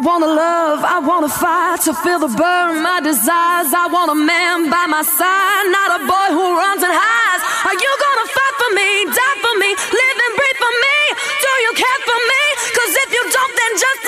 wanna love, I wanna fight to feel the burn, my desires. I want a man by my side, not a boy who runs and hides. Are you gonna fight for me, die for me, live and breathe for me? Do you care for me? Cause if you don't, then just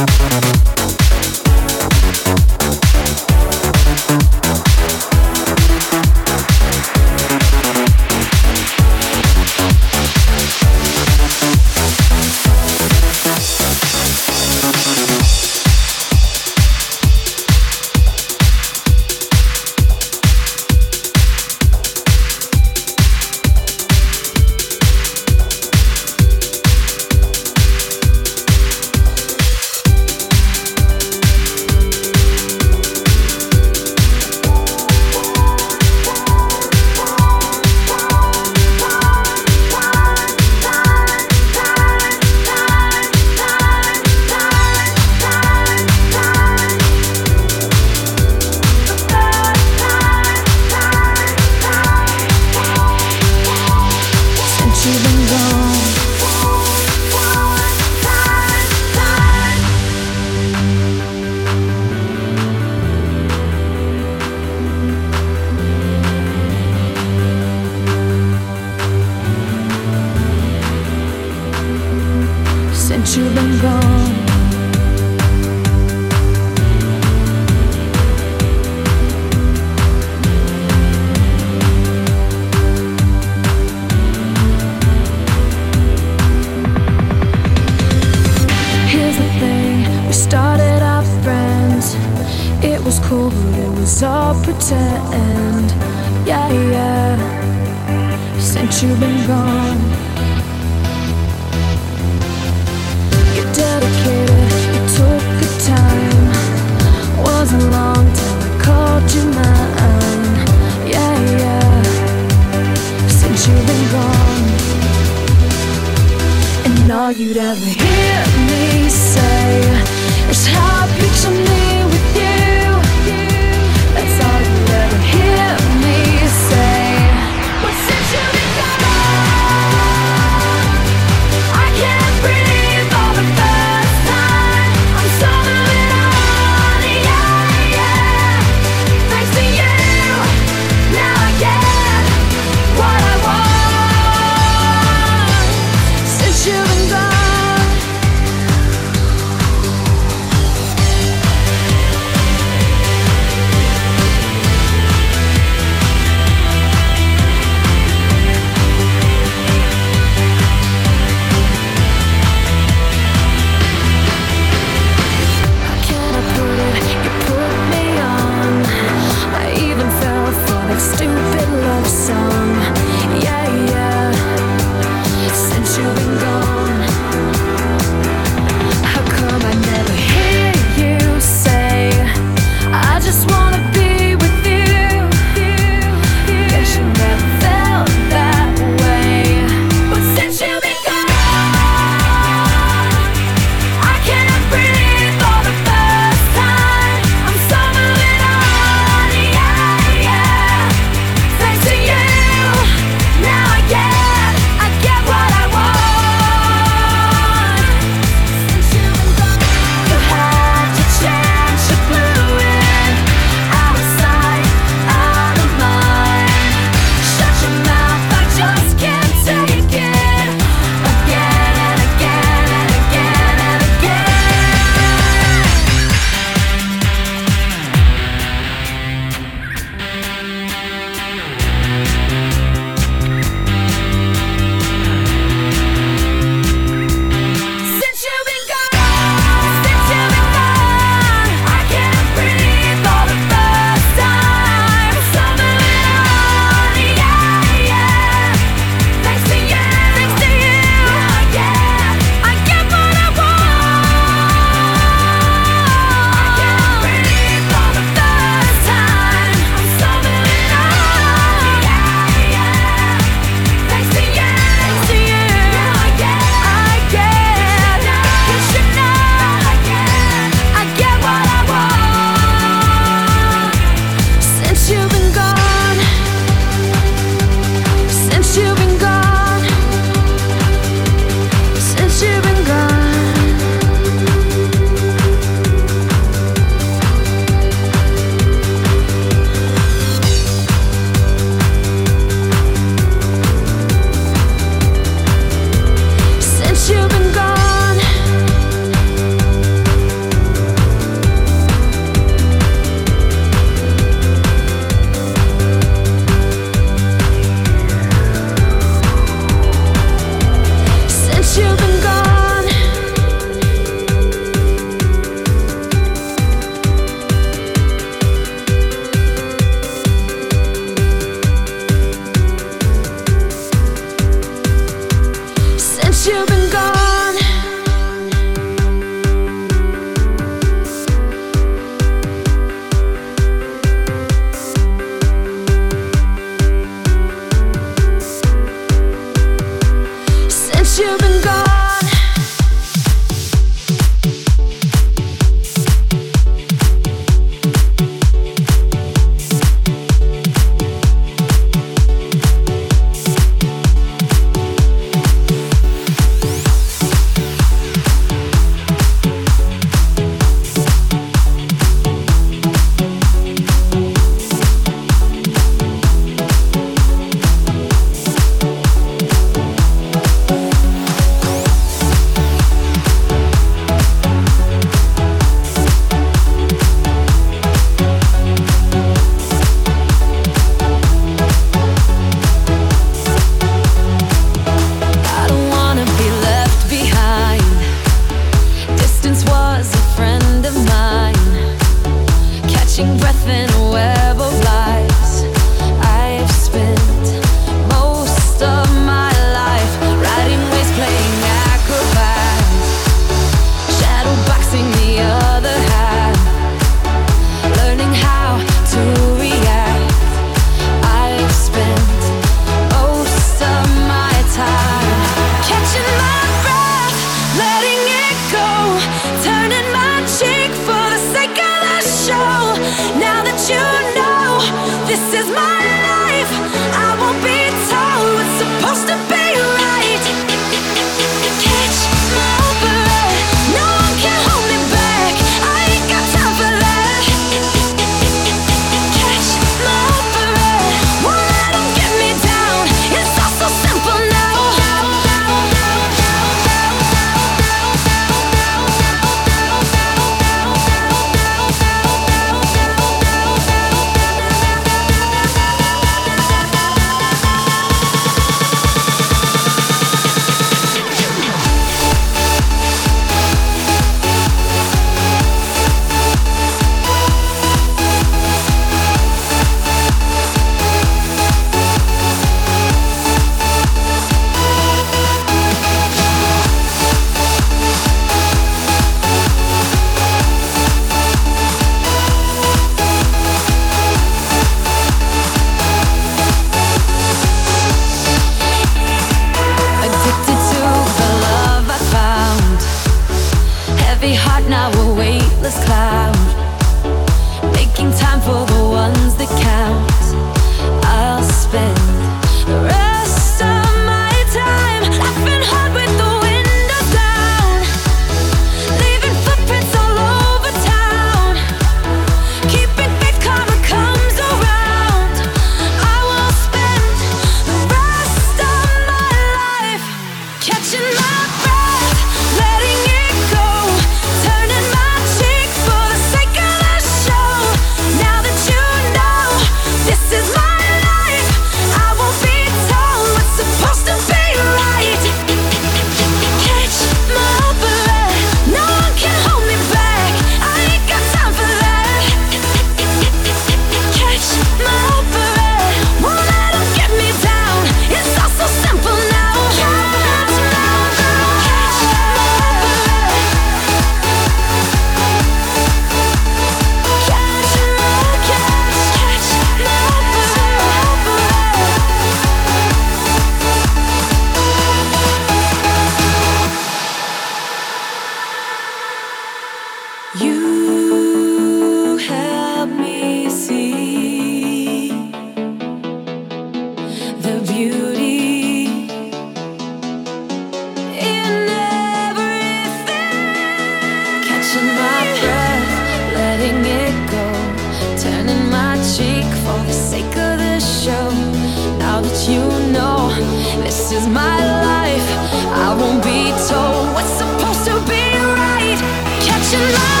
Catch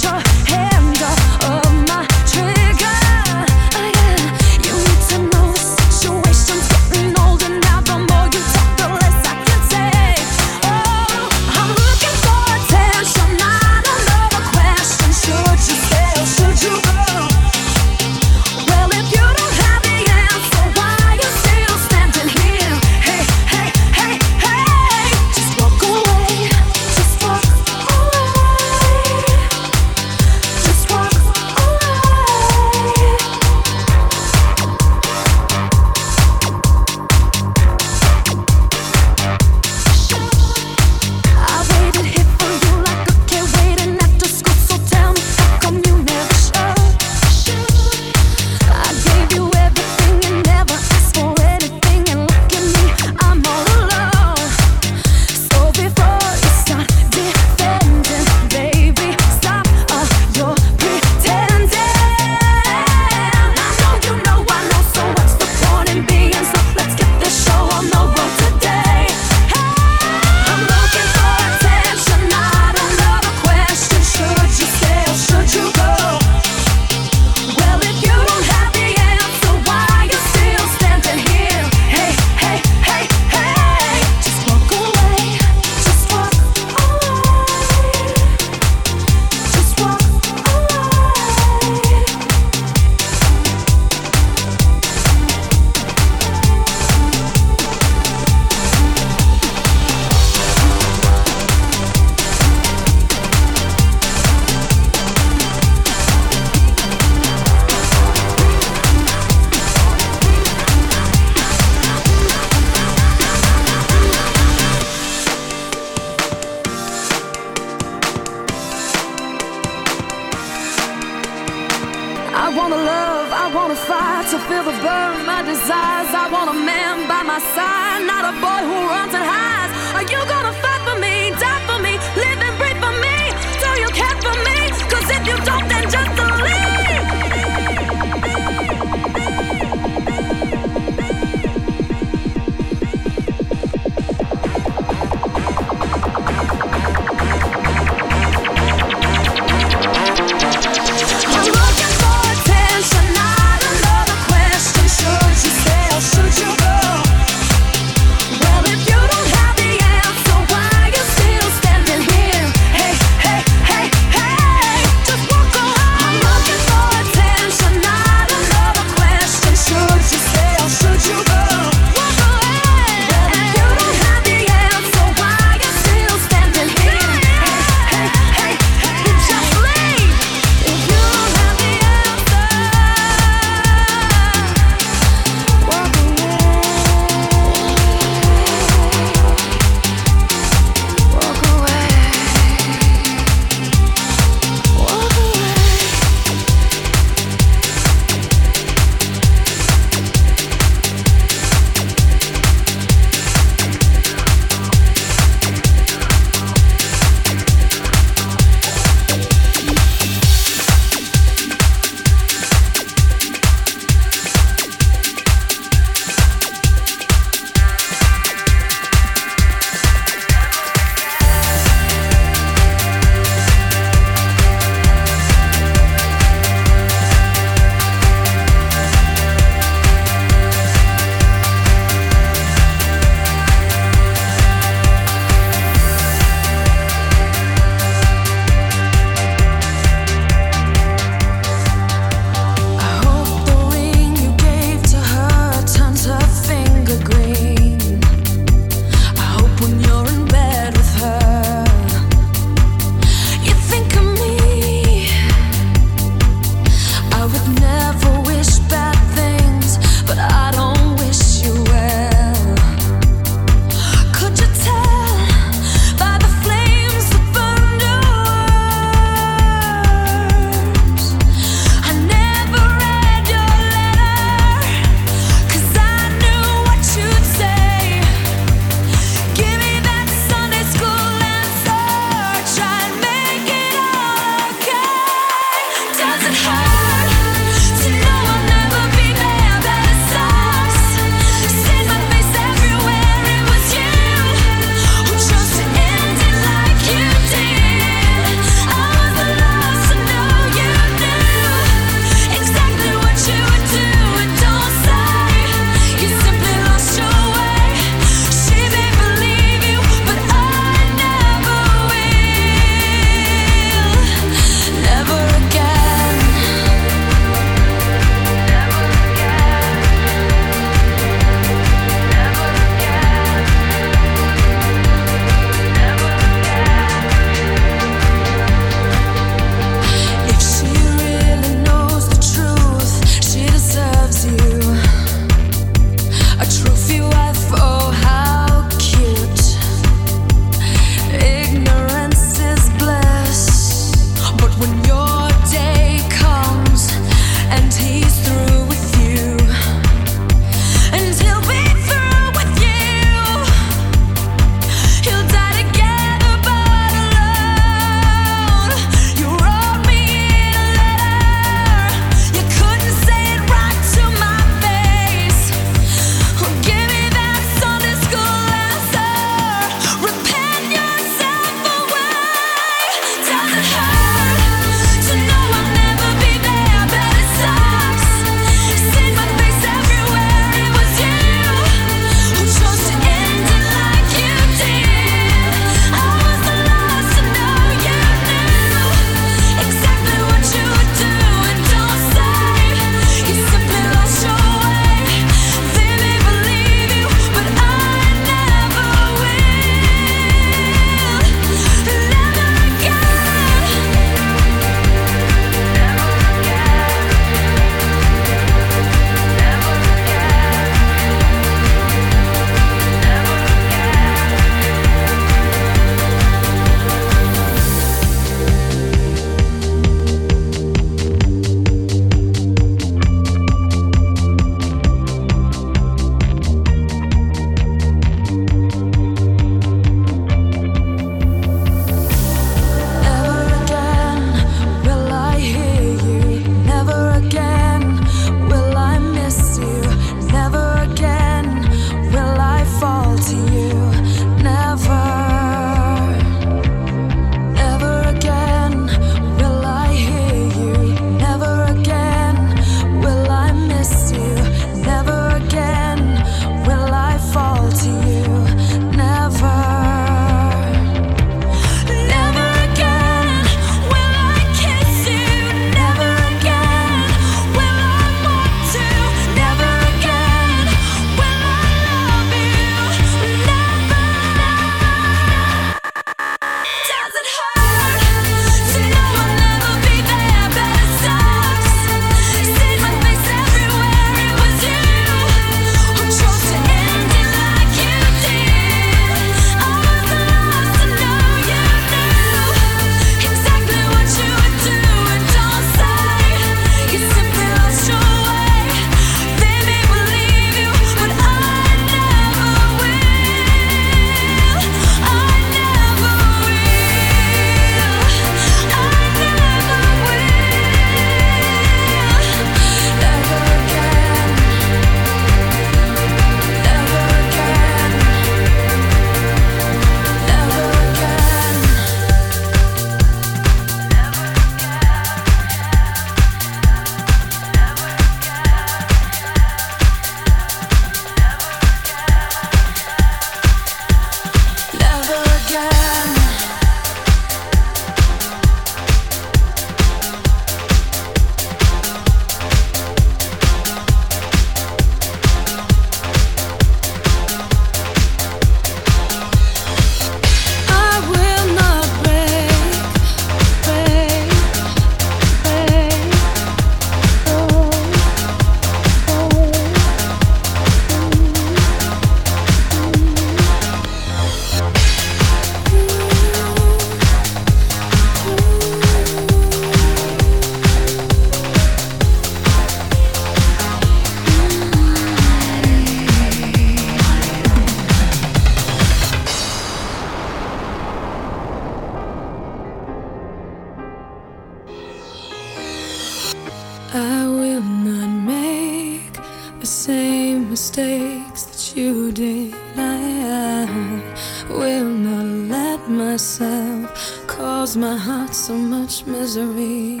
you did, I, I will not let myself cause my heart so much misery.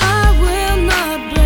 I will not.